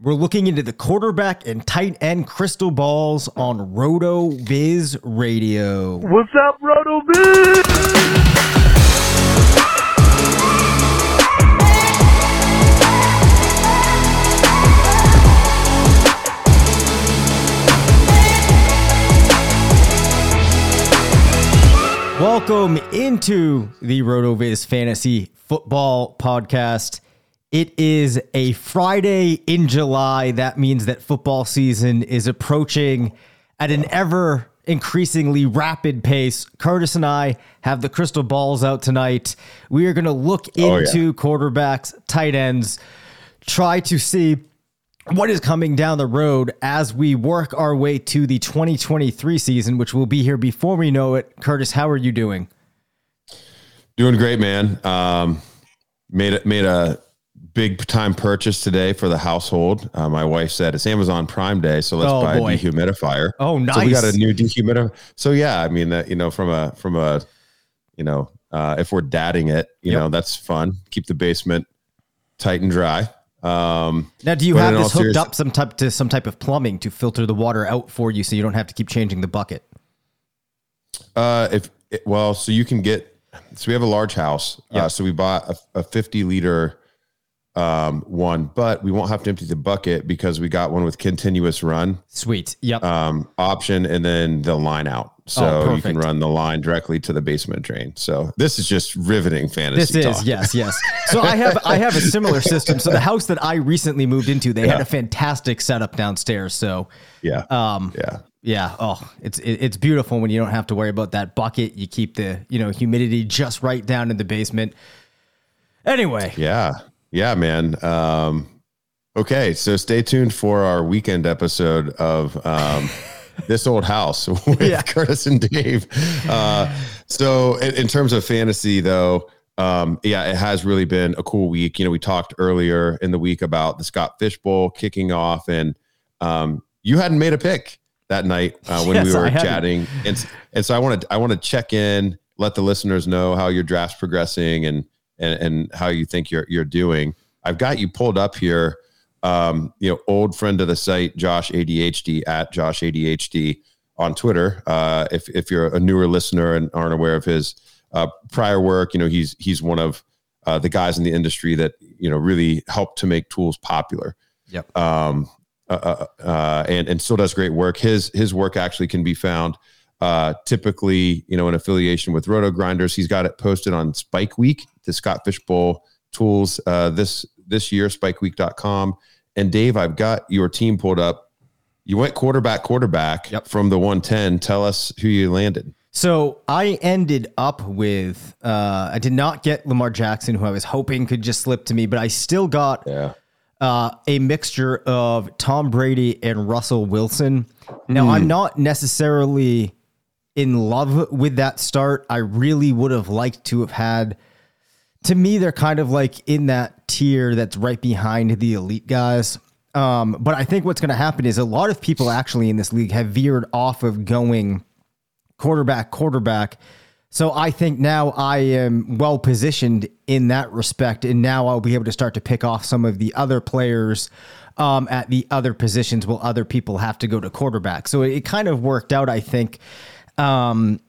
We're looking into the quarterback and tight end crystal balls on RotoViz Radio. What's up, RotoViz? Welcome into the RotoViz Fantasy Football Podcast. It is a Friday in July. That means that football season is approaching at an ever increasingly rapid pace. Curtis and I have the crystal balls out tonight. We are going to look Oh, yeah. into quarterbacks, tight ends, try to see what is coming down the road as we work our way to the 2023 season, which will be here before we know it. Curtis, how are you doing? Doing great, man. Um, made it made a big time purchase today for the household. Uh, my wife said it's Amazon Prime Day, so let's Oh, buy boy. a dehumidifier. Oh, So we got a new dehumidifier. So yeah, I mean that you know from a from a you know uh, if we're dadding it, you Yep. know that's fun. Keep the basement tight and dry. Um, Now, do you have this hooked up some type to some type of plumbing to filter the water out for you, so you don't have to keep changing the bucket? Uh, if it, well, so you can get. So we have a large house. Yeah. Uh, so we bought a, a 50 liter um, one, but we won't have to empty the bucket because we got one with continuous run Sweet. Yep. um, option and then the line out. So Oh, you can run the line directly to the basement drain. So this is just riveting fantasy. this is yes, yes. So I have I have a similar system. So the house that I recently moved into, they had a fantastic setup downstairs. So Yeah. um, yeah. Yeah. Oh, it's it, it's beautiful when you don't have to worry about that bucket. You keep the you know humidity just right down in the basement. Anyway, Yeah. Yeah, man. Um, okay. So stay tuned for our weekend episode of um, This Old House with Yeah. Curtis and Dave. Uh, so, in, in terms of fantasy, though, um, yeah, it has really been a cool week. You know, we talked earlier in the week about the Scott Fish Bowl kicking off, and um, you hadn't made a pick that night uh, when Yes, we were chatting, and and so I want to I want to check in, let the listeners know how your draft's progressing, and and and how you think you're you're doing. I've got you pulled up here. Um, you know, old friend of the site, Josh ADHD at Josh ADHD on Twitter. Uh, if if you're a newer listener and aren't aware of his uh, prior work, you know he's he's one of uh, the guys in the industry that you know really helped to make tools popular. Yep. Um, uh, uh, uh, and and still does great work. His his work actually can be found uh, typically, you know, in affiliation with RotoGrinders. He's got it posted on SpikeWeek, the Scott Fish Bowl tools uh, this this year, SpikeWeek.com. And Dave, I've got your team pulled up. You went quarterback, quarterback Yep. from the 110. Tell us who you landed. So I ended up with uh, I did not get Lamar Jackson, who I was hoping could just slip to me, but I still got Yeah. uh, a mixture of Tom Brady and Russell Wilson. Now I'm not necessarily in love with that start. I really would have liked to have had. To me, they're kind of like in that tier that's right behind the elite guys. Um, but I think what's going to happen is a lot of people actually in this league have veered off of going quarterback, quarterback. So I think now I am well positioned in that respect, and now I'll be able to start to pick off some of the other players um, at the other positions while other people have to go to quarterback. So it kind of worked out, I think, um,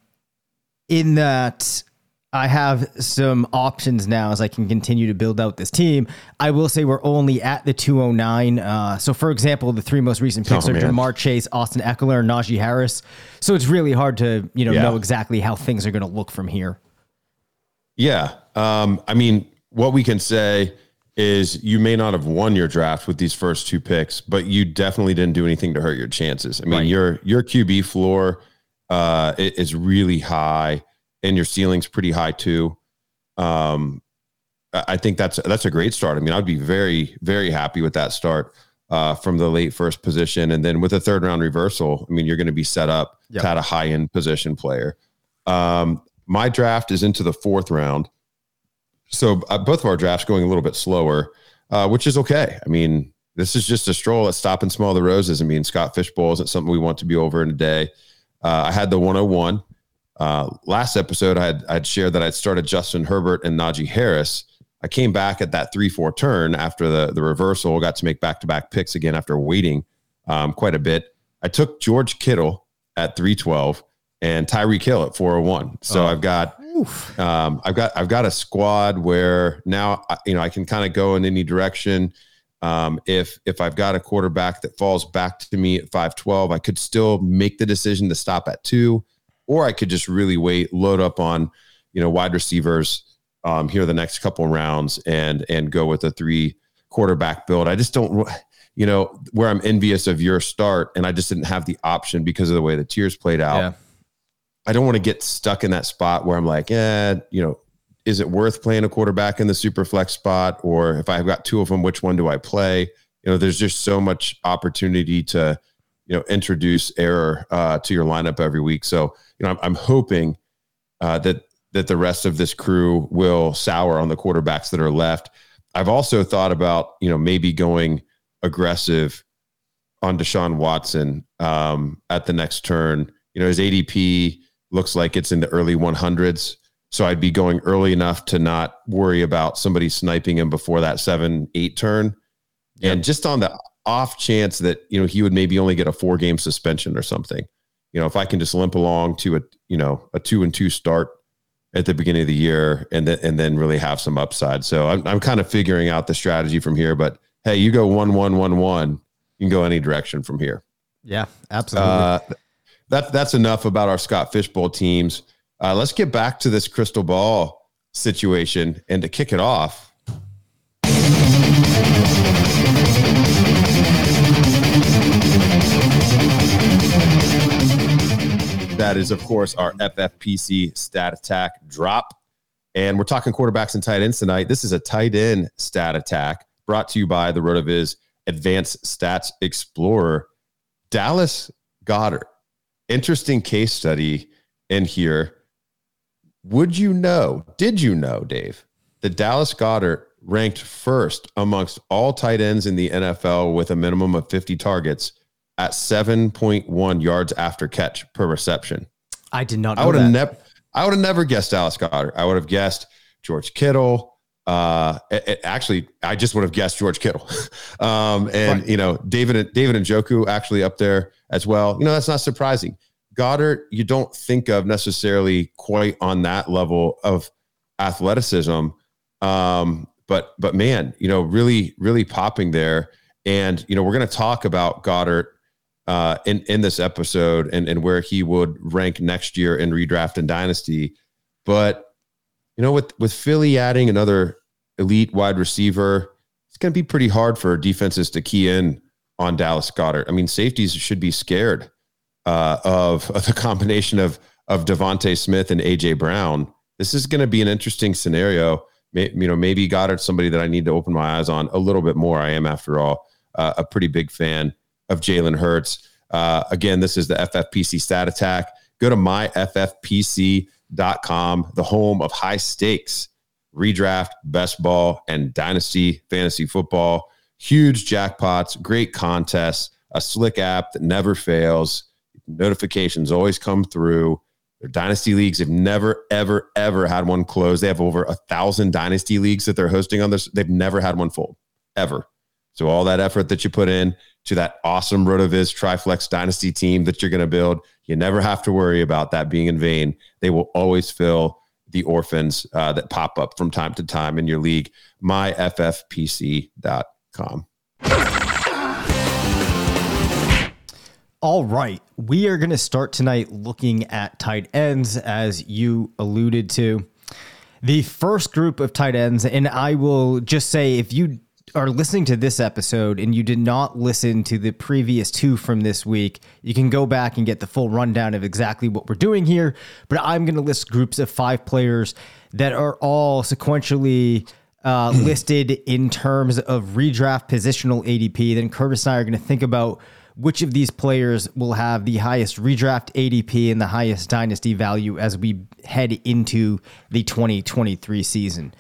in that I have some options now as I can continue to build out this team. I will say we're only at the 209. Uh, so, for example, the three most recent picks Oh, are man. Ja'Marr Chase, Austin Ekeler, and Najee Harris. So it's really hard to you know Yeah. know exactly how things are going to look from here. Yeah. Um, I mean, what we can say is you may not have won your draft with these first two picks, but you definitely didn't do anything to hurt your chances. I mean, Right. your your QB floor uh, is really high, and your ceiling's pretty high too. Um, I think that's that's a great start. I mean, I'd be very very happy with that start uh, from the late first position, and then with a third round reversal. I mean, you're going to be set up Yep. to add a high end position player. Um, my draft is into the fourth round, so uh, both of our drafts going a little bit slower, uh, which is okay. I mean, this is just a stroll at stop and smell the roses. I mean, Scott Fish Bowl isn't something we want to be over in a day. Uh, I had the 101. Uh, last episode, I had I'd shared that I'd started Justin Herbert and Najee Harris. I came back at that three four turn after the the reversal. Got to make back to back picks again after waiting um, quite a bit. I took George Kittle at three twelve and Tyreek Hill at four hundred one. So Oh. I've got um, I've got I've got a squad where now I- you know I can kind of go in any direction. Um, if if I've got a quarterback that falls back to me at five twelve, I could still make the decision to stop at two, or I could just really wait, load up on you know wide receivers um, here the next couple rounds and and go with a three quarterback build. I just don't you know where I'm envious of your start, and I just didn't have the option because of the way the tiers played out. Yeah. I don't want to get stuck in that spot where I'm like, yeah, you know, is it worth playing a quarterback in the super flex spot? Or if I've got two of them, which one do I play? You know, there's just so much opportunity to, you know, introduce error uh, to your lineup every week. So, you know, I'm, I'm hoping uh, that that the rest of this crew will sour on the quarterbacks that are left. I've also thought about, you know, maybe going aggressive on Deshaun Watson um, at the next turn. You know, his ADP looks like it's in the early 100s. So I'd be going early enough to not worry about somebody sniping him before that seven, eight turn. And just on the off chance that, you know, he would maybe only get a four game suspension or something. You know, if I can just limp along to a, you know, a two and two start at the beginning of the year and then, and then really have some upside. So I'm, I'm kind of figuring out the strategy from here, but Hey, you go one, one, one, one, you can go any direction from here. Yeah, absolutely. Uh, that, that's enough about our Scott Fish Bowl teams. Uh, let's get back to this crystal ball situation and to kick it off. That is, of course, our FFPC stat attack drop. And we're talking quarterbacks and tight ends tonight. This is a tight end stat attack brought to you by the RotoViz Advanced Stats Explorer. Dallas Goedert. Interesting case study in here. Would you know, did you know, Dave, that Dallas Goedert ranked first amongst all tight ends in the NFL with a minimum of 50 targets at 7.1 yards after catch per reception? I did not I would have never I would have never guessed Dallas Goedert. I would have guessed George Kittle. Uh, it- it- actually, I just would have guessed George Kittle. um, and Right. you know, David David Njoku actually up there as well. You know, that's not surprising. Goedert, you don't think of necessarily quite on that level of athleticism. Um, but but man, you know, really, really popping there. And you know, we're gonna talk about Goedert uh, in in this episode and and where he would rank next year in redraft and dynasty. But you know, with with Philly adding another elite wide receiver, it's going to be pretty hard for defenses to key in on Dallas Goedert. I mean, safeties should be scared uh, of, of the combination of of DeVonta Smith and AJ Brown. This is going to be an interesting scenario. You know, maybe Goedert's somebody that I need to open my eyes on a little bit more. I am, after all, uh, a pretty big fan of Jalen Hurts. Uh, again, this is the FFPC stat attack. Go to myffpc.com, the home of high stakes redraft, best ball, and dynasty fantasy football. Huge jackpots, great contests, a slick app that never fails. Notifications always come through. Their dynasty leagues have never, ever, ever had one close. They have over a thousand dynasty leagues that they're hosting on this. They've never had one fold, ever. So all that effort that you put in to that awesome RotoViz Triflex Dynasty team that you're going to build, you never have to worry about that being in vain. They will always fill the orphans uh, that pop up from time to time in your league. myffpc.com. All right. We are going to start tonight looking at tight ends, as you alluded to. The first group of tight ends, and I will just say if you are listening to this episode and you did not listen to the previous two from this week, you can go back and get the full rundown of exactly what we're doing here. But I'm going to list groups of five players that are all sequentially uh, listed in terms of redraft positional ADP. Then Curtis and I are going to think about which of these players will have the highest redraft ADP and the highest dynasty value as we head into the 2023 season.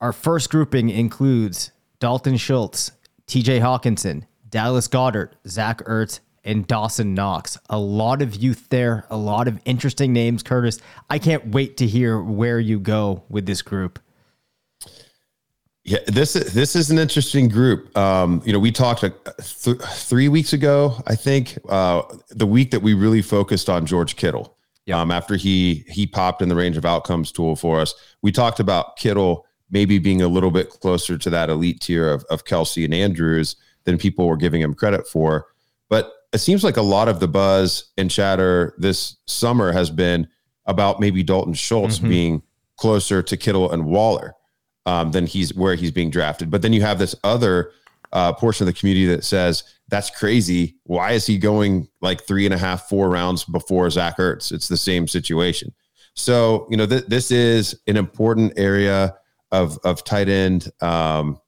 Our first grouping includes Dalton Schultz, TJ Hockenson, Dallas Goedert, Zach Ertz, and Dawson Knox. A lot of youth there, a lot of interesting names, Curtis. I can't wait to hear where you go with this group. Yeah, this this is an interesting group. Um, you know, we talked th- three weeks ago, I think, uh, the week that we really focused on George Kittle. Yeah. Um, after he he popped in the range of outcomes tool for us, we talked about Kittle maybe being a little bit closer to that elite tier of, of Kelce and Andrews than people were giving him credit for. But it seems like a lot of the buzz and chatter this summer has been about maybe Dalton Schultz Mhm. being closer to Kittle and Waller um, than he's where he's being drafted. But then you have this other uh, portion of the community that says that's crazy. Why is he going like three and a half, four rounds before Zach Ertz? It's the same situation. So you know th- this is an important area of of tight end. Um,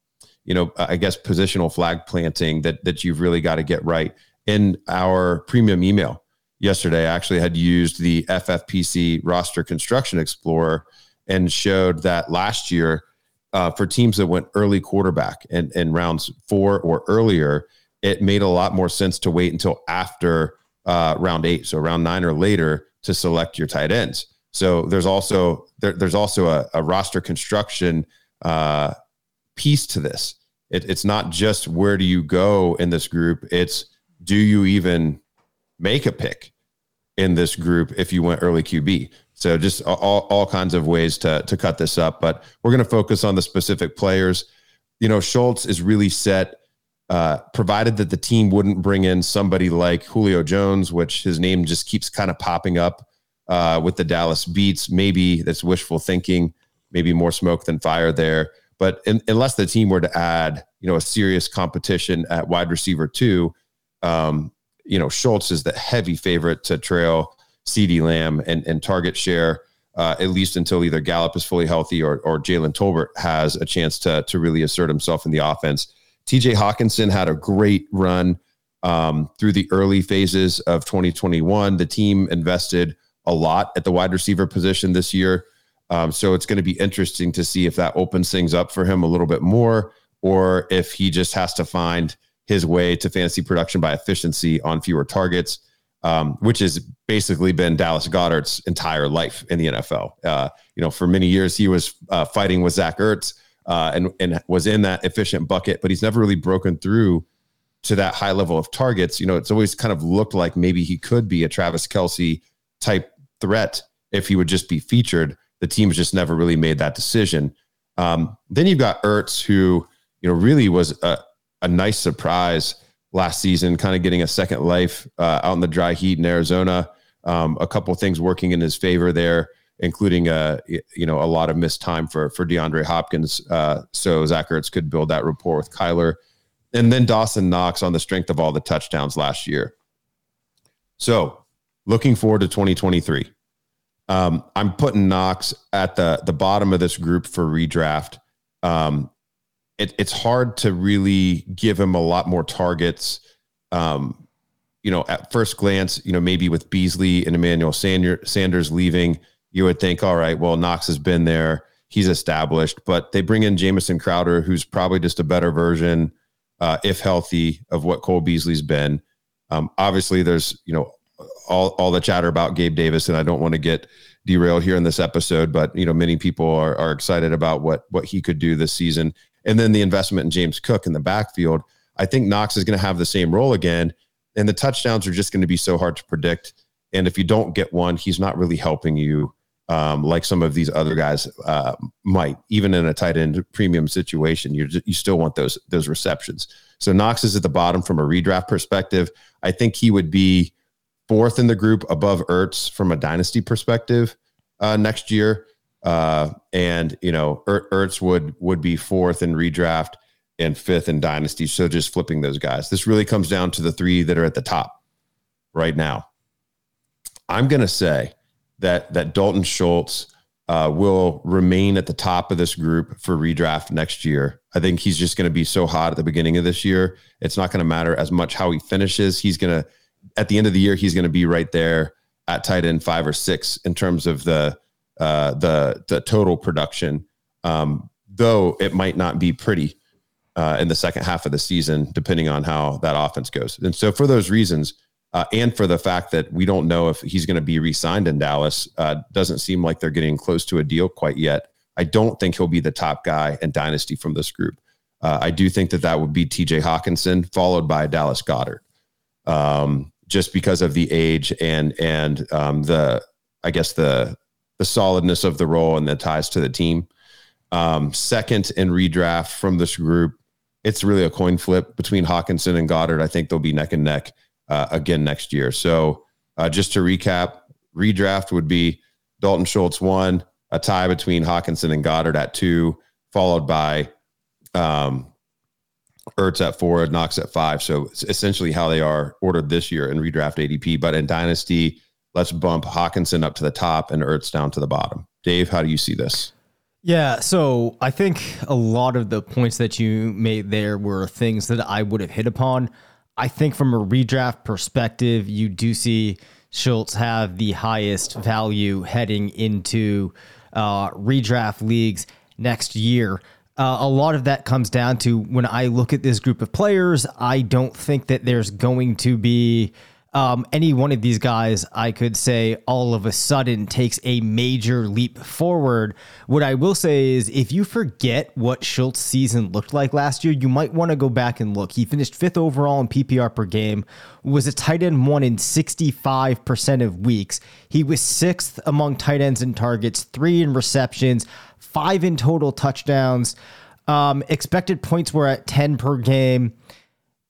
you know, I guess positional flag planting that that you've really got to get right. In our premium email yesterday, I actually had used the FFPC roster construction explorer and showed that last year uh, for teams that went early quarterback and in, rounds four or earlier, it made a lot more sense to wait until after uh, round eight, so round nine or later, to select your tight ends. So there's also there, there's also a, a roster construction uh, piece to this. It, it's not just where do you go in this group; it's do you even make a pick in this group if you went early QB. So just all, all kinds of ways to to cut this up, but we're going to focus on the specific players. You know, Schultz is really set, uh, provided that the team wouldn't bring in somebody like Julio Jones, which his name just keeps kind of popping up uh, with the Dallas Beats. Maybe that's wishful thinking. Maybe more smoke than fire there. But in, unless the team were to add, you know, a serious competition at wide receiver two, um, you know, Schultz is the heavy favorite to trail CeeDee Lamb and, and target share, uh, at least until either Gallup is fully healthy or, or Jalen Tolbert has a chance to, to really assert himself in the offense. TJ Hockenson had a great run um, through the early phases of 2021. The team invested a lot at the wide receiver position this year. Um, so it's going to be interesting to see if that opens things up for him a little bit more or if he just has to find his way to fantasy production by efficiency on fewer targets, um, which has basically been Dallas Goedert's entire life in the NFL. Uh, you know, for many years he was uh, fighting with Zach Ertz uh, and and was in that efficient bucket, but he's never really broken through to that high level of targets. You know, it's always kind of looked like maybe he could be a Travis Kelce type threat if he would just be featured. The team's just never really made that decision. Um, then you've got Ertz, who you know really was a, a nice surprise last season, kind of getting a second life uh, out in the dry heat in Arizona. Um, a couple things working in his favor there, including a you know a lot of missed time for for DeAndre Hopkins. Uh, so Zach Ertz could build that rapport with Kyler, and then Dawson Knox on the strength of all the touchdowns last year. So looking forward to 2023. Um, I'm putting Knox at the the bottom of this group for redraft. Um, it, it's hard to really give him a lot more targets. Um, you know, at first glance, you know, maybe with Beasley and Emmanuel Sanders leaving, you would think, all right, well, Knox has been there, he's established. But they bring in Jamison Crowder, who's probably just a better version, uh, if healthy, of what Cole Beasley's been. Um, obviously, there's you know all all the chatter about Gabe Davis, and I don't want to get derailed here in this episode, but you know many people are are excited about what what he could do this season, and then the investment in James Cook in the backfield. I think Knox is going to have the same role again, and the touchdowns are just going to be so hard to predict. And if you don't get one, he's not really helping you um, like some of these other guys uh, might. Even in a tight end premium situation, you you still want those those receptions. So Knox is at the bottom from a redraft perspective. I think he would be fourth in the group above Ertz from a dynasty perspective uh, next year. Uh, and you know, er- Ertz would would be fourth in redraft and fifth in dynasty. So just flipping those guys. This really comes down to the three that are at the top right now. I'm going to say that that Dalton Schultz uh, will remain at the top of this group for redraft next year. I think he's just going to be so hot at the beginning of this year. It's not going to matter as much how he finishes. He's going to, at the end of the year, he's going to be right there at tight end five or six in terms of the uh, the the total production. Um, though it might not be pretty uh, in the second half of the season, depending on how that offense goes. And so, for those reasons, uh, and for the fact that we don't know if he's going to be re-signed in Dallas, uh, doesn't seem like they're getting close to a deal quite yet. I don't think he'll be the top guy in Dynasty from this group. Uh, I do think that that would be T.J. Hockenson, followed by Dallas Goedert, um, just because of the age and and um, the I guess the the solidness of the role and the ties to the team. Um, second in redraft from this group, it's really a coin flip between Hockenson and Goedert. I think they'll be neck and neck uh, again next year. So uh, just to recap, redraft would be Dalton Schultz one, a tie between Hawkinson and Goedert at two, followed by um, Ertz at four, Knox at five. So it's essentially how they are ordered this year in redraft ADP. But in Dynasty, let's bump Hockenson up to the top and Ertz down to the bottom. Dave, how do you see this? Yeah, so I think a lot of the points that you made there were things that I would have hit upon. I think from a redraft perspective, you do see Schultz have the highest value heading into uh, redraft leagues next year. Uh, a lot of that comes down to when I look at this group of players, I don't think that there's going to be um, any one of these guys, I could say, all of a sudden takes a major leap forward. What I will say is, if you forget what Schultz' season looked like last year, you might want to go back and look. He finished fifth overall in PPR per game, was a tight end one in 65% of weeks. He was sixth among tight ends in targets, three in receptions, five in total touchdowns. Um, expected points were at 10 per game.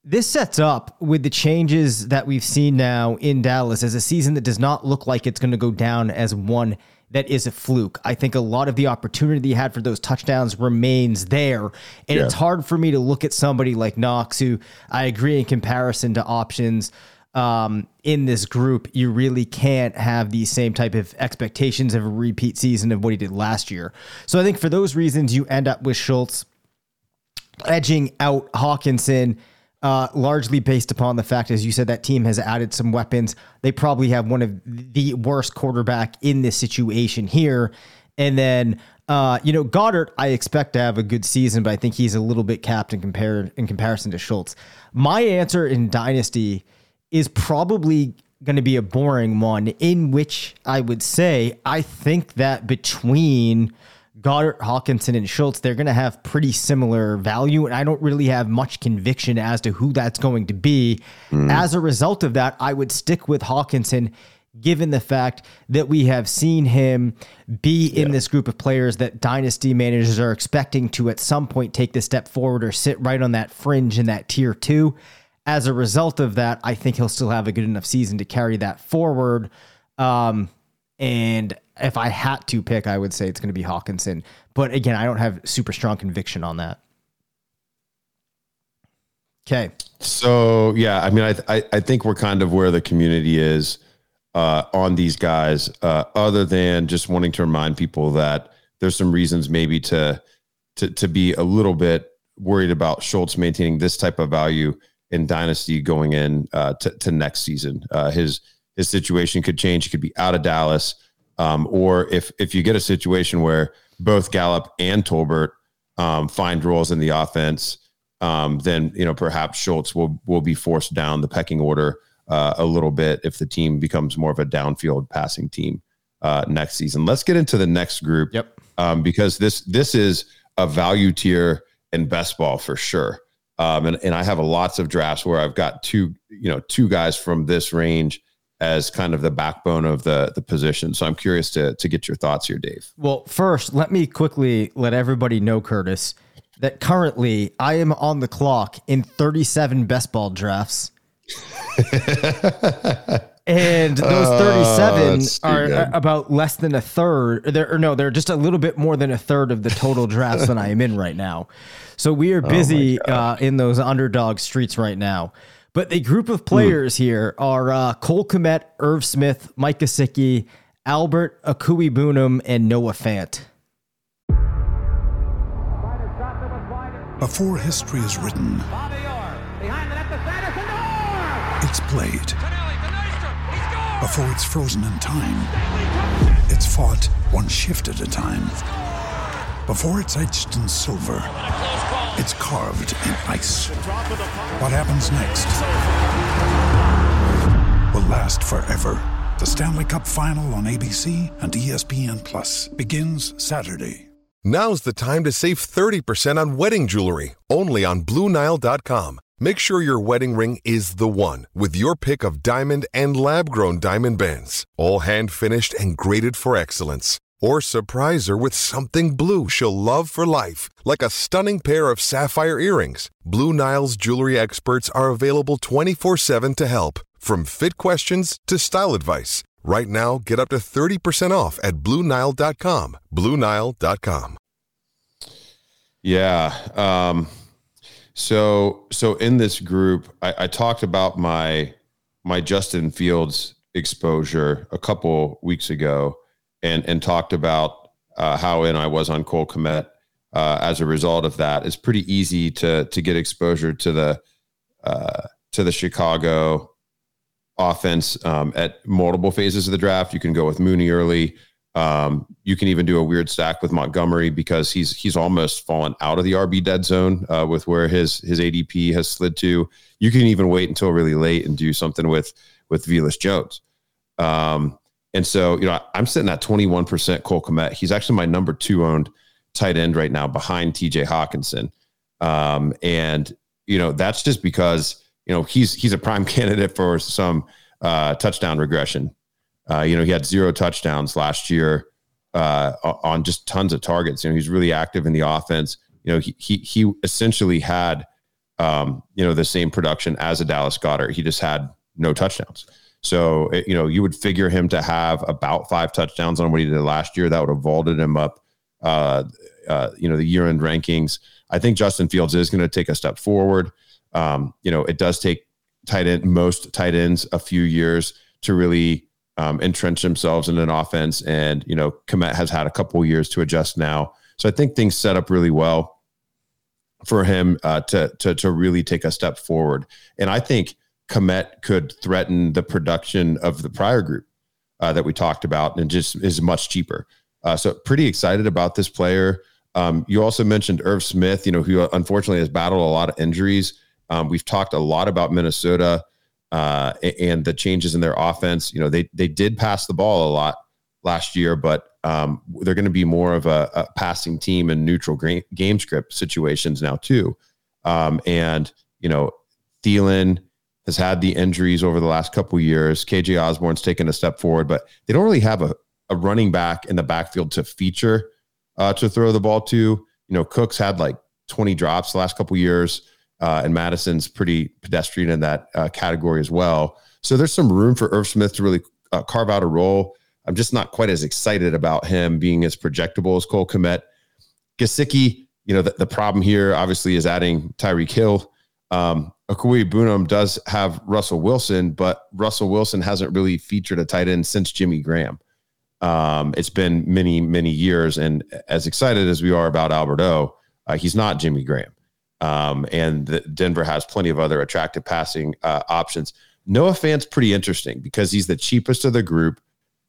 This sets up with the changes that we've seen now in Dallas as a season that does not look like it's going to go down as one that is a fluke. I think a lot of the opportunity he had for those touchdowns remains there. And yeah. it's hard for me to look at somebody like Knox, who I agree in comparison to options um, in this group, you really can't have the same type of expectations of a repeat season of what he did last year. So I think for those reasons, you end up with Schultz edging out Hockenson uh, largely based upon the fact, as you said, that team has added some weapons. They probably have one of the worst quarterback in this situation here. And then, uh, you know, Goedert, I expect to have a good season, but I think he's a little bit capped in compared in comparison to Schultz. My answer in Dynasty is probably going to be a boring one, in which I would say I think that between Goedert, Hockenson, and Schultz, they're going to have pretty similar value. And I don't really have much conviction as to who that's going to be. Mm. As a result of that, I would stick with Hockenson, given the fact that we have seen him be in this group of players that dynasty managers are expecting to at some point take the step forward or sit right on that fringe in that tier two. As a result of that, I think he'll still have a good enough season to carry that forward. Um, and if I had to pick, I would say it's going to be Hockenson. But again, I don't have super strong conviction on that. Okay. So yeah, I mean, I I, I think we're kind of where the community is uh, on these guys. Uh, other than just wanting to remind people that there's some reasons maybe to to to be a little bit worried about Schultz maintaining this type of value in dynasty going in uh, to, to next season. Uh, his his situation could change. He could be out of Dallas. Um, or if if you get a situation where both Gallup and Tolbert um, find roles in the offense, um, then you know perhaps Schultz will will be forced down the pecking order uh, a little bit if the team becomes more of a downfield passing team uh, next season. Let's get into the next group. Yep. Um, because this this is a value tier in best ball for sure. Um, and, and I have a lots of drafts where I've got two, you know, two guys from this range as kind of the backbone of the the position. So I'm curious to to get your thoughts here, Dave. Well, first, let me quickly let everybody know, Curtis, that currently I am on the clock in 37 best ball drafts. and those 37 are about less than a third they're, or no they're just a little bit more than a third of the total drafts that i am in right now so we are busy uh, in those underdog streets right now but the group of players here are uh, cole kmet irv smith mike Gesicki, albert Okwuegbunam, and noah fant. Before history is written, it's played. Before it's frozen in time, it's fought one shift at a time. Before it's etched in silver, it's carved in ice. What happens next will last forever. The Stanley Cup Final on ABC and ESPN Plus begins Saturday. Now's the time to save 30% on wedding jewelry, only on BlueNile.com. Make sure your wedding ring is the one with your pick of diamond and lab grown diamond bands, all hand finished and graded for excellence. Or surprise her with something blue she'll love for life, like a stunning pair of sapphire earrings. Blue Nile's jewelry experts are available 24 7 to help, from fit questions to style advice. Right now, get up to 30% off at BlueNile.com. BlueNile.com. Yeah. Um, so so in this group, I, I talked about my my Justin Fields exposure a couple weeks ago, and and talked about uh, how in I was on Cole Kmet. Uh, as a result of that, it's pretty easy to to get exposure to the uh, to the Chicago offense um, at multiple phases of the draft. You can go with Mooney early. Um, you can even do a weird stack with Montgomery because he's he's almost fallen out of the RB dead zone uh, with where his his ADP has slid to. You can even wait until really late and do something with with Velus Jones. Um, and so you know I'm sitting at 21% Cole Kmet. He's actually my number two owned tight end right now behind TJ Hockenson. Um, and you know that's just because you know he's he's a prime candidate for some uh, touchdown regression. Uh, you know, he had zero touchdowns last year uh, on just tons of targets. You know, he's really active in the offense. You know, he he, he essentially had um, you know the same production as a Dallas Goedert. He just had no touchdowns. So it, you know, you would figure him to have about five touchdowns on what he did last year. That would have vaulted him up. Uh, uh, you know, the year-end rankings. I think Justin Fields is going to take a step forward. Um, you know, it does take tight end most tight ends a few years to really um, entrench themselves in an offense. And, you know, Kmet has had a couple years to adjust now. So I think things set up really well for him uh, to, to, to really take a step forward. And I think Kmet could threaten the production of the prior group uh, that we talked about and just is much cheaper. Uh, so pretty excited about this player. Um, you also mentioned Irv Smith, you know, who unfortunately has battled a lot of injuries. Um, we've talked a lot about Minnesota uh, and the changes in their offense. You know, they they did pass the ball a lot last year, but um, they're going to be more of a, a passing team in neutral game, game script situations now too. Um, and you know, Thielen has had the injuries over the last couple years. KJ Osborn's taken a step forward, but they don't really have a, a running back in the backfield to feature uh, to throw the ball to. You know, Cook's had like 20 drops the last couple years. Uh, and Mattison's pretty pedestrian in that uh, category as well. So there's some room for Irv Smith to really uh, carve out a role. I'm just not quite as excited about him being as projectable as Cole Kmet. Gesicki, you know, the, the problem here obviously is adding Tyreek Hill. Um, Okwuegbunam does have Russell Wilson, but Russell Wilson hasn't really featured a tight end since Jimmy Graham. Um, it's been many, many years. And as excited as we are about Alberto, uh, he's not Jimmy Graham. Um, and the, Denver has plenty of other attractive passing uh, options. Noah Fant's pretty interesting because he's the cheapest of the group.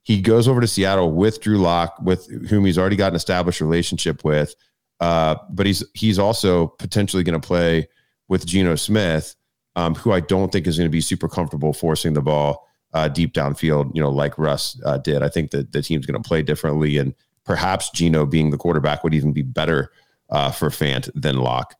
He goes over to Seattle with Drew Lock, with whom he's already got an established relationship with. Uh, but he's he's also potentially going to play with Geno Smith, um, who I don't think is going to be super comfortable forcing the ball uh, deep downfield. You know, like Russ uh, did. I think that the team's going to play differently, and perhaps Geno being the quarterback would even be better uh, for Fant than Lock.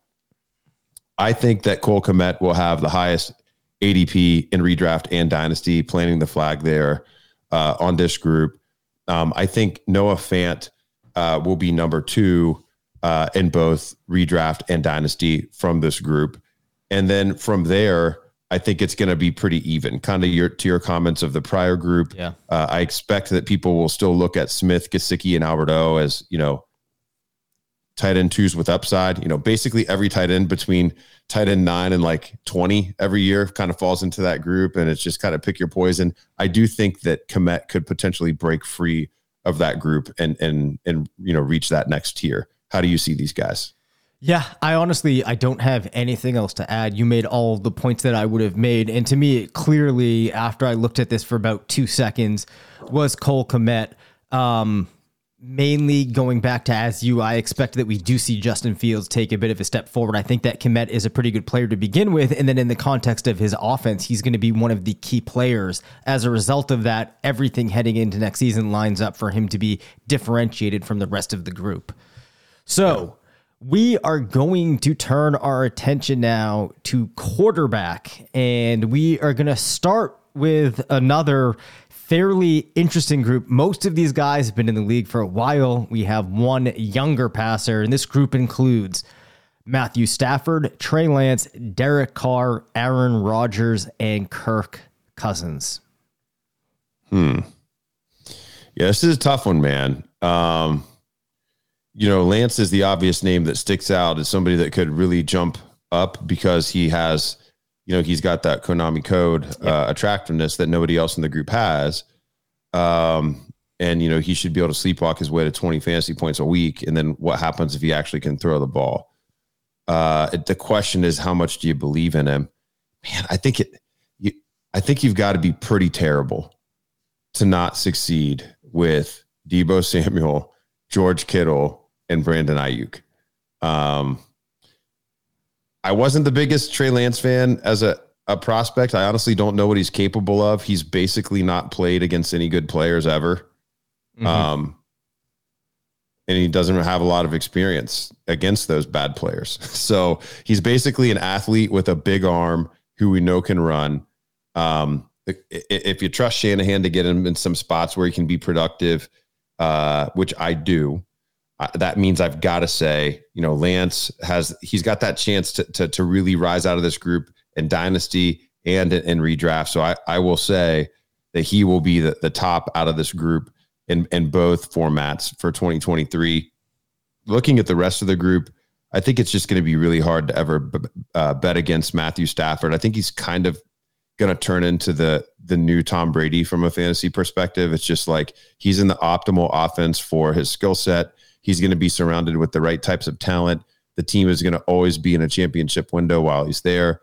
I think that Cole Kmet will have the highest ADP in redraft and dynasty, planting the flag there uh, on this group. Um, I think Noah Fant uh, will be number two uh, in both redraft and dynasty from this group. And then from there, I think it's going to be pretty even. Kind of your to your comments of the prior group. Yeah. Uh, I expect that people will still look at Smith, Gesicki, and Alberto as you know tight end twos with upside. You know, basically every tight end between tight end nine and like 20 every year kind of falls into that group. And it's just kind of pick your poison. I do think that Kmet could potentially break free of that group and and and you know reach that next tier. How do you see these guys? Yeah, I honestly I don't have anything else to add. You made all the points that I would have made, and to me, clearly after I looked at this for about two seconds, was Cole Kmet. Um, mainly going back to as you, I expect that we do see Justin Fields take a bit of a step forward. I think that Kmet is a pretty good player to begin with. And then in the context of his offense, he's going to be one of the key players. As a result of that, everything heading into next season lines up for him to be differentiated from the rest of the group. So we are going to turn our attention now to quarterback, and we are going to start with another fairly interesting group. Most of these guys have been in the league for a while. We have one younger passer, and this group includes Matthew Stafford, Trey Lance, Derek Carr, Aaron Rodgers, and Kirk Cousins. Hmm. Yeah, this is a tough one, man. Um, you know, Lance is the obvious name that sticks out as somebody that could really jump up because he has, you know, he's got that Konami code uh, attractiveness that nobody else in the group has. Um, and you know, he should be able to sleepwalk his way to 20 fantasy points a week. And then what happens if he actually can throw the ball? Uh, the question is, how much do you believe in him? Man, I think it. You, I think you've got to be pretty terrible to not succeed with Deebo Samuel, George Kittle, and Brandon Aiyuk. Um, I wasn't the biggest Trey Lance fan as a, a prospect. I honestly don't know what he's capable of. He's basically not played against any good players ever. Um, and he doesn't have a lot of experience against those bad players. So he's basically an athlete with a big arm who we know can run. Um, if you trust Shanahan to get him in some spots where he can be productive, uh, which I do, that means I've got to say, you know, Lance has he's got that chance to to, to really rise out of this group in dynasty and in redraft. So I I will say that he will be the, the top out of this group in in both formats for 2023. Looking at the rest of the group, I think it's just going to be really hard to ever uh, bet against Matthew Stafford. I think he's kind of going to turn into the the new Tom Brady from a fantasy perspective. It's just like he's in the optimal offense for his skill set. He's going to be surrounded with the right types of talent. The team is going to always be in a championship window while he's there.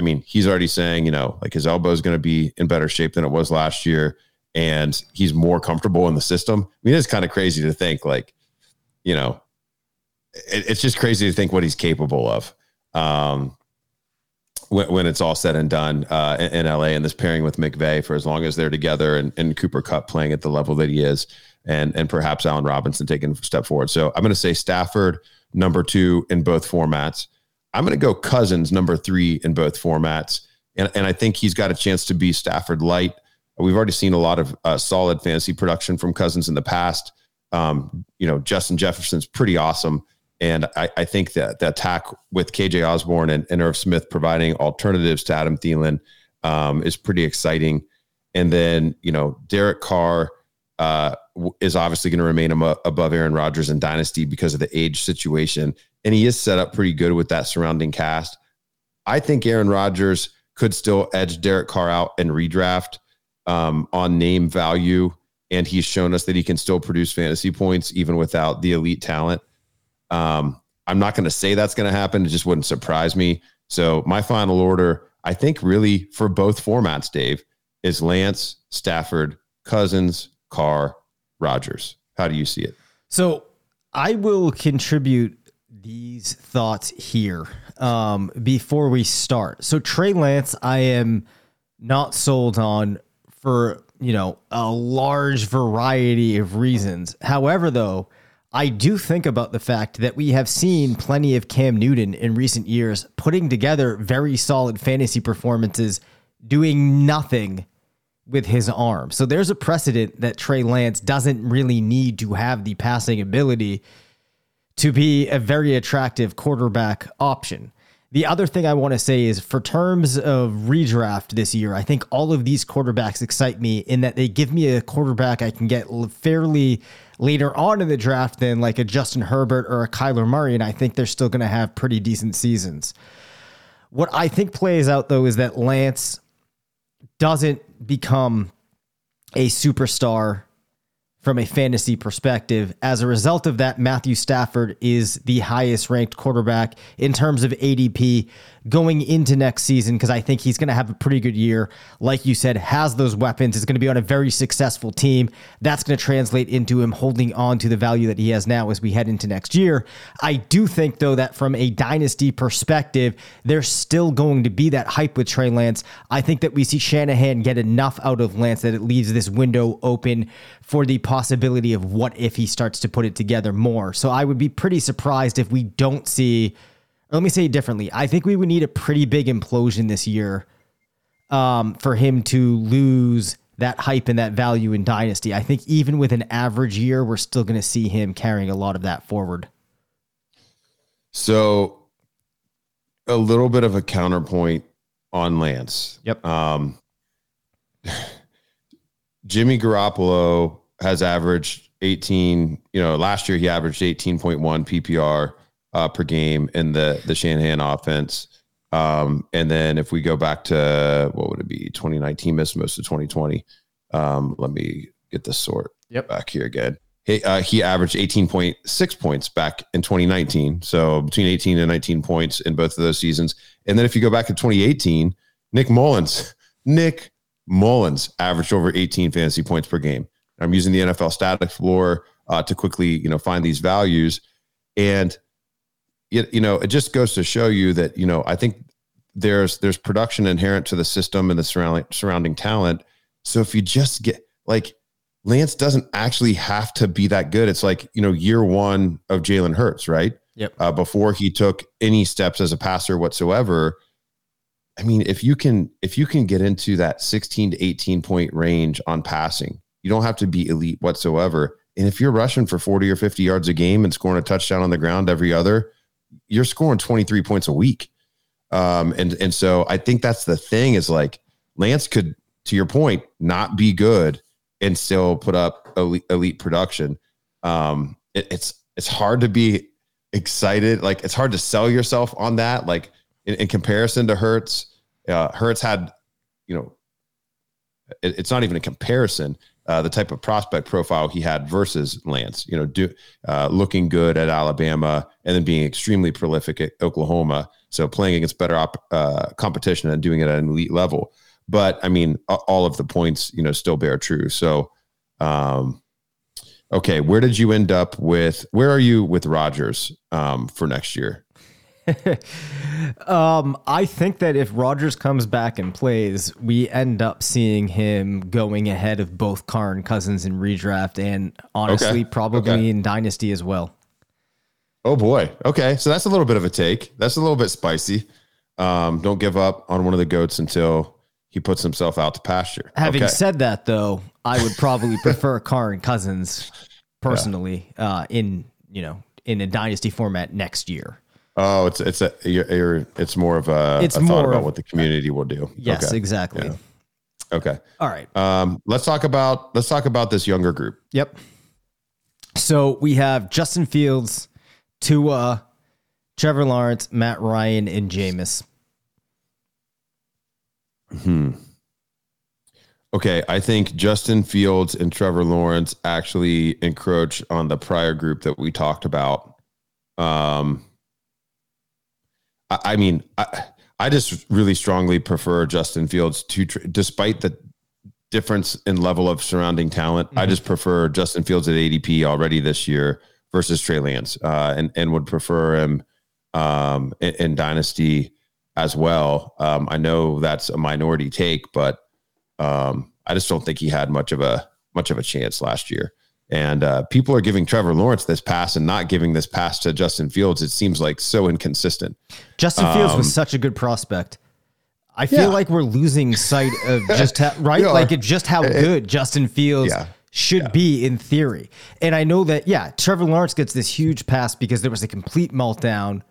I mean, he's already saying, you know, like his elbow is going to be in better shape than it was last year, and he's more comfortable in the system. I mean, it's kind of crazy to think, like, you know, it, it's just crazy to think what he's capable of. Um, when, when it's all said and done uh, in, in LA and this pairing with McVay for as long as they're together and, and Cooper Kupp playing at the level that he is and and perhaps Allen Robinson taking a step forward. So I'm going to say Stafford number two in both formats. I'm going to go Cousins number three in both formats, and and I think he's got a chance to be Stafford light. We've already seen a lot of uh, solid fantasy production from Cousins in the past. Um, you know, Justin Jefferson's pretty awesome. And I, I think that the attack with KJ Osborn and, and Irv Smith providing alternatives to Adam Thielen um, is pretty exciting. And then, you know, Derek Carr uh, is obviously going to remain above Aaron Rodgers in Dynasty because of the age situation. And he is set up pretty good with that surrounding cast. I think Aaron Rodgers could still edge Derek Carr out and redraft um, on name value. And he's shown us that he can still produce fantasy points even without the elite talent. Um, I'm not going to say that's going to happen. It just wouldn't surprise me. So my final order, I think, really for both formats, Dave, is Lance, Stafford, Cousins, Carr, Rodgers. How do you see it? So I will contribute these thoughts here um, before we start. So Trey Lance, I am not sold on for you know a large variety of reasons. However, though, I do think about the fact that we have seen plenty of Cam Newton in recent years putting together very solid fantasy performances, doing nothing with his arm. So there's a precedent that Trey Lance doesn't really need to have the passing ability to be a very attractive quarterback option. The other thing I want to say is for terms of redraft this year, I think all of these quarterbacks excite me in that they give me a quarterback I can get fairly later on in the draft than like a Justin Herbert or a Kyler Murray, and I think they're still going to have pretty decent seasons. What I think plays out though is that Lance doesn't become a superstar from a fantasy perspective. As a result of that, Matthew Stafford is the highest ranked quarterback in terms of ADP going into next season because I think he's going to have a pretty good year. Like you said, has those weapons, is going to be on a very successful team. That's going to translate into him holding on to the value that he has now as we head into next year. I do think, though, that from a dynasty perspective, there's still going to be that hype with Trey Lance. I think that we see Shanahan get enough out of Lance that it leaves this window open for the possibility of what if he starts to put it together more. So I would be pretty surprised if we don't see let me say it differently. I think we would need a pretty big implosion this year um, for him to lose that hype and that value in Dynasty. I think even with an average year, we're still going to see him carrying a lot of that forward. So, a little bit of a counterpoint on Lance. Yep. Um, Jimmy Garoppolo has averaged 18, you know, last year he averaged 18.1 PPR uh, per game in the the Shanahan offense. Um, and then if we go back to what would it be 2019 missed most of 2020. Um, let me get the sort yep. back here again. He, uh, he averaged 18.6 points back in 2019. So between 18 and 19 points in both of those seasons. And then if you go back to 2018, Nick Mullens, Nick Mullens averaged over 18 fantasy points per game. I'm using the NFL Stat Explorer uh, to quickly, you know, find these values. And you, you know, it just goes to show you that, you know, I think there's there's production inherent to the system and the surrounding surrounding talent. So if you just get like Lance doesn't actually have to be that good. It's like, you know, year one of Jalen Hurts, right? Yep. Uh, before he took any steps as a passer whatsoever. I mean, if you can if you can get into that 16 to 18 point range on passing, you don't have to be elite whatsoever. And if you're rushing for 40 or 50 yards a game and scoring a touchdown on the ground every other, you're scoring 23 points a week. Um, and and so I think that's the thing is like Lance could, to your point, not be good and still put up elite, elite production. Um, it, it's it's hard to be excited. Like it's hard to sell yourself on that. Like in, in comparison to Hurts, uh, Hurts had, you know, it, it's not even a comparison uh, the type of prospect profile he had versus Lance. You know, do uh, looking good at Alabama and then being extremely prolific at Oklahoma. So playing against better op- uh, competition and doing it at an elite level. But I mean, all of the points, you know, still bear true. So, um, okay, where did you end up with? Where are you with Rodgers um, for next year? um, I think that if Rodgers comes back and plays, we end up seeing him going ahead of both Carr and Cousins in redraft, and honestly, okay. probably okay. in Dynasty as well. Oh boy. Okay, so that's a little bit of a take. That's a little bit spicy. Um, don't give up on one of the goats until he puts himself out to pasture. Having okay. said that, though, I would probably prefer Carr and Cousins personally yeah. uh, in you know in a dynasty format next year. Oh, it's it's a you're, you're, it's more of a, it's a more thought about what the community will do. Yes, okay. exactly. Yeah. Okay. All right. Um, let's talk about let's talk about this younger group. Yep. So we have Justin Fields, Tua, Trevor Lawrence, Matt Ryan, and Jameis. Hmm. Okay, I think Justin Fields and Trevor Lawrence actually encroach on the prior group that we talked about. Um, I, I mean, I, I just really strongly prefer Justin Fields to, despite the difference in level of surrounding talent. Mm-hmm. I just prefer Justin Fields at ADP already this year versus Trey Lance, uh, and and would prefer him um, in, in, Dynasty as well. Um, I know that's a minority take, but um, I just don't think he had much of a much of a chance last year. And uh, people are giving Trevor Lawrence this pass and not giving this pass to Justin Fields. It seems like so inconsistent. Justin Fields Um, was such a good prospect. I feel Yeah. like we're losing sight of just how, right, like it, just how good Justin Fields Yeah. should be in theory. And I know that yeah, Trevor Lawrence gets this huge pass because there was a complete meltdown,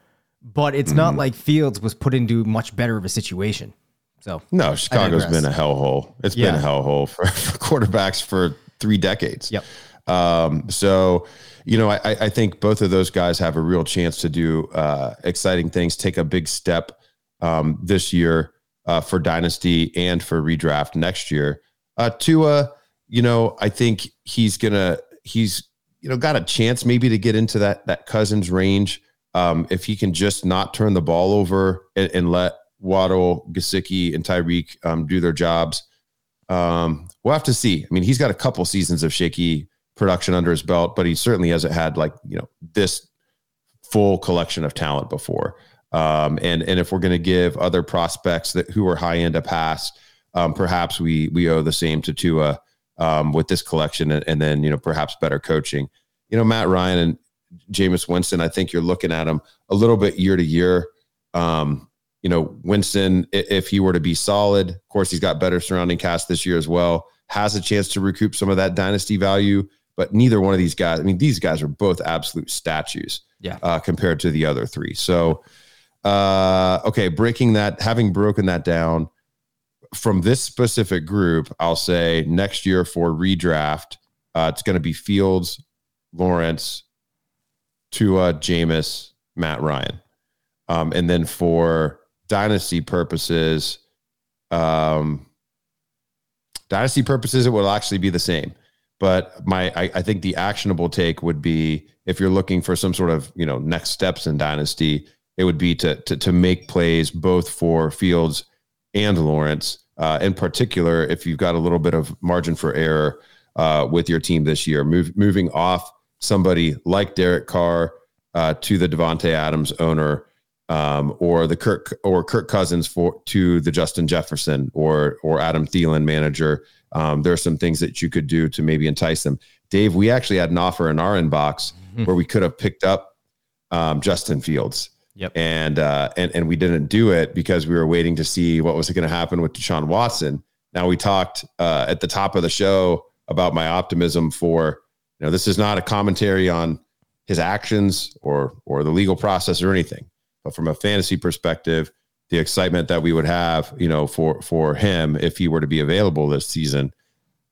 but it's Mm-hmm. not like Fields was put into much better of a situation. So No, Chicago's been a hellhole. It's been a hellhole for, for quarterbacks for three decades. Yep. Um, so, you know, I, I think both of those guys have a real chance to do uh, exciting things, take a big step um, this year uh, for dynasty and for redraft next year. Uh, Tua, you know, I think he's gonna he's you know got a chance maybe to get into that that Cousins range um, if he can just not turn the ball over and, and let Waddle, Gesicki, and Tyreek um, do their jobs. Um, we'll have to see. I mean, he's got a couple seasons of shaky production under his belt, but he certainly hasn't had like you know this full collection of talent before. Um, and and if we're going to give other prospects that who are high end a pass, um, perhaps we we owe the same to Tua um, with this collection, and, and then you know perhaps better coaching. You know, Matt Ryan and Jameis Winston. I think you're looking at them a little bit year to year. Um, you know, Winston, if he were to be solid, of course, he's got better surrounding cast this year as well. Has a chance to recoup some of that dynasty value, but neither one of these guys. I mean, these guys are both absolute statues yeah. uh, compared to the other three. So, uh, okay, breaking that, having broken that down from this specific group, I'll say next year for redraft, uh, it's going to be Fields, Lawrence, Tua, Jameis, Matt Ryan. Um, and then for dynasty purposes, um, dynasty purposes, it will actually be the same. But my, I, I think the actionable take would be if you're looking for some sort of you know next steps in dynasty, it would be to to, to make plays both for Fields and Lawrence. Uh, in particular, if you've got a little bit of margin for error uh, with your team this year, move, moving off somebody like Derek Carr uh, to the Davante Adams owner, um, or the Kirk or Kirk Cousins for to the Justin Jefferson or or Adam Thielen manager. Um, there are some things that you could do to maybe entice them. Dave, we actually had an offer in our inbox where we could have picked up um, Justin Fields. Yep. And uh, and and we didn't do it because we were waiting to see what was going to happen with Deshaun Watson. Now we talked uh, at the top of the show about my optimism for you know this is not a commentary on his actions or or the legal process or anything, but from a fantasy perspective, the excitement that we would have you know for for him if he were to be available this season.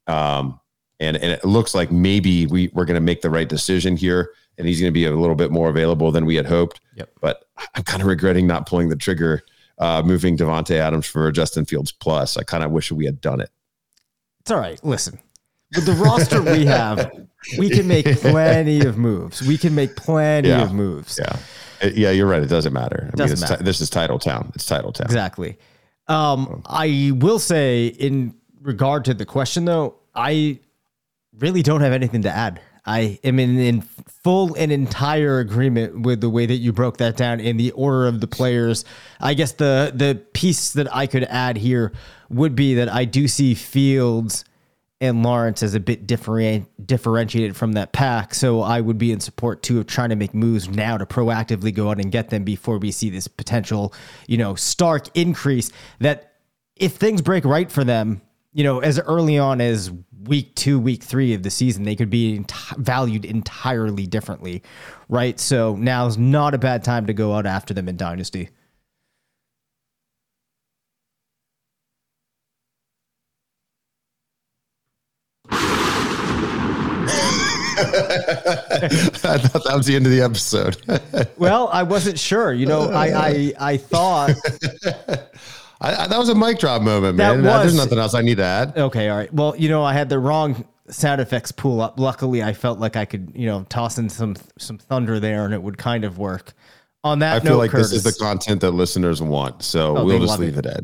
Um, and and it looks like maybe we we're going to make the right decision here, and he's going to be a little bit more available than we had hoped. Yep. But I'm kind of regretting not pulling the trigger, uh, moving Davante Adams for Justin Fields plus. I kind of wish we had done it. It's all right. Listen, with the roster we have, we can make plenty of moves. We can make plenty Yeah. of moves. Yeah, Yeah, you're right. It doesn't matter. I Doesn't mean, matter. Ti- this is title town. It's title town. Exactly. Um, I will say, in regard to the question, though, I really don't have anything to add. I am in, in full and entire agreement with the way that you broke that down in the order of the players. I guess the the piece that I could add here would be that I do see Fields and Lawrence as a bit different, differentiated from that pack. So I would be in support too of trying to make moves now to proactively go out and get them before we see this potential, you know, stark increase that if things break right for them, you know, as early on as week two, week three of the season, they could be valued entirely differently, right? So now's not a bad time to go out after them in Dynasty. I thought that was the end of the episode. Well, I wasn't sure. You know, I I, I thought I, I, that was a mic drop moment, That man. There's nothing else I need to add. Okay, all right. Well, you know, I had the wrong sound effects pool up. Luckily, I felt like I could, you know, toss in some some thunder there, and it would kind of work. On that I feel note, like Curtis, this is the content that listeners want, so Oh, we'll just leave it. it at.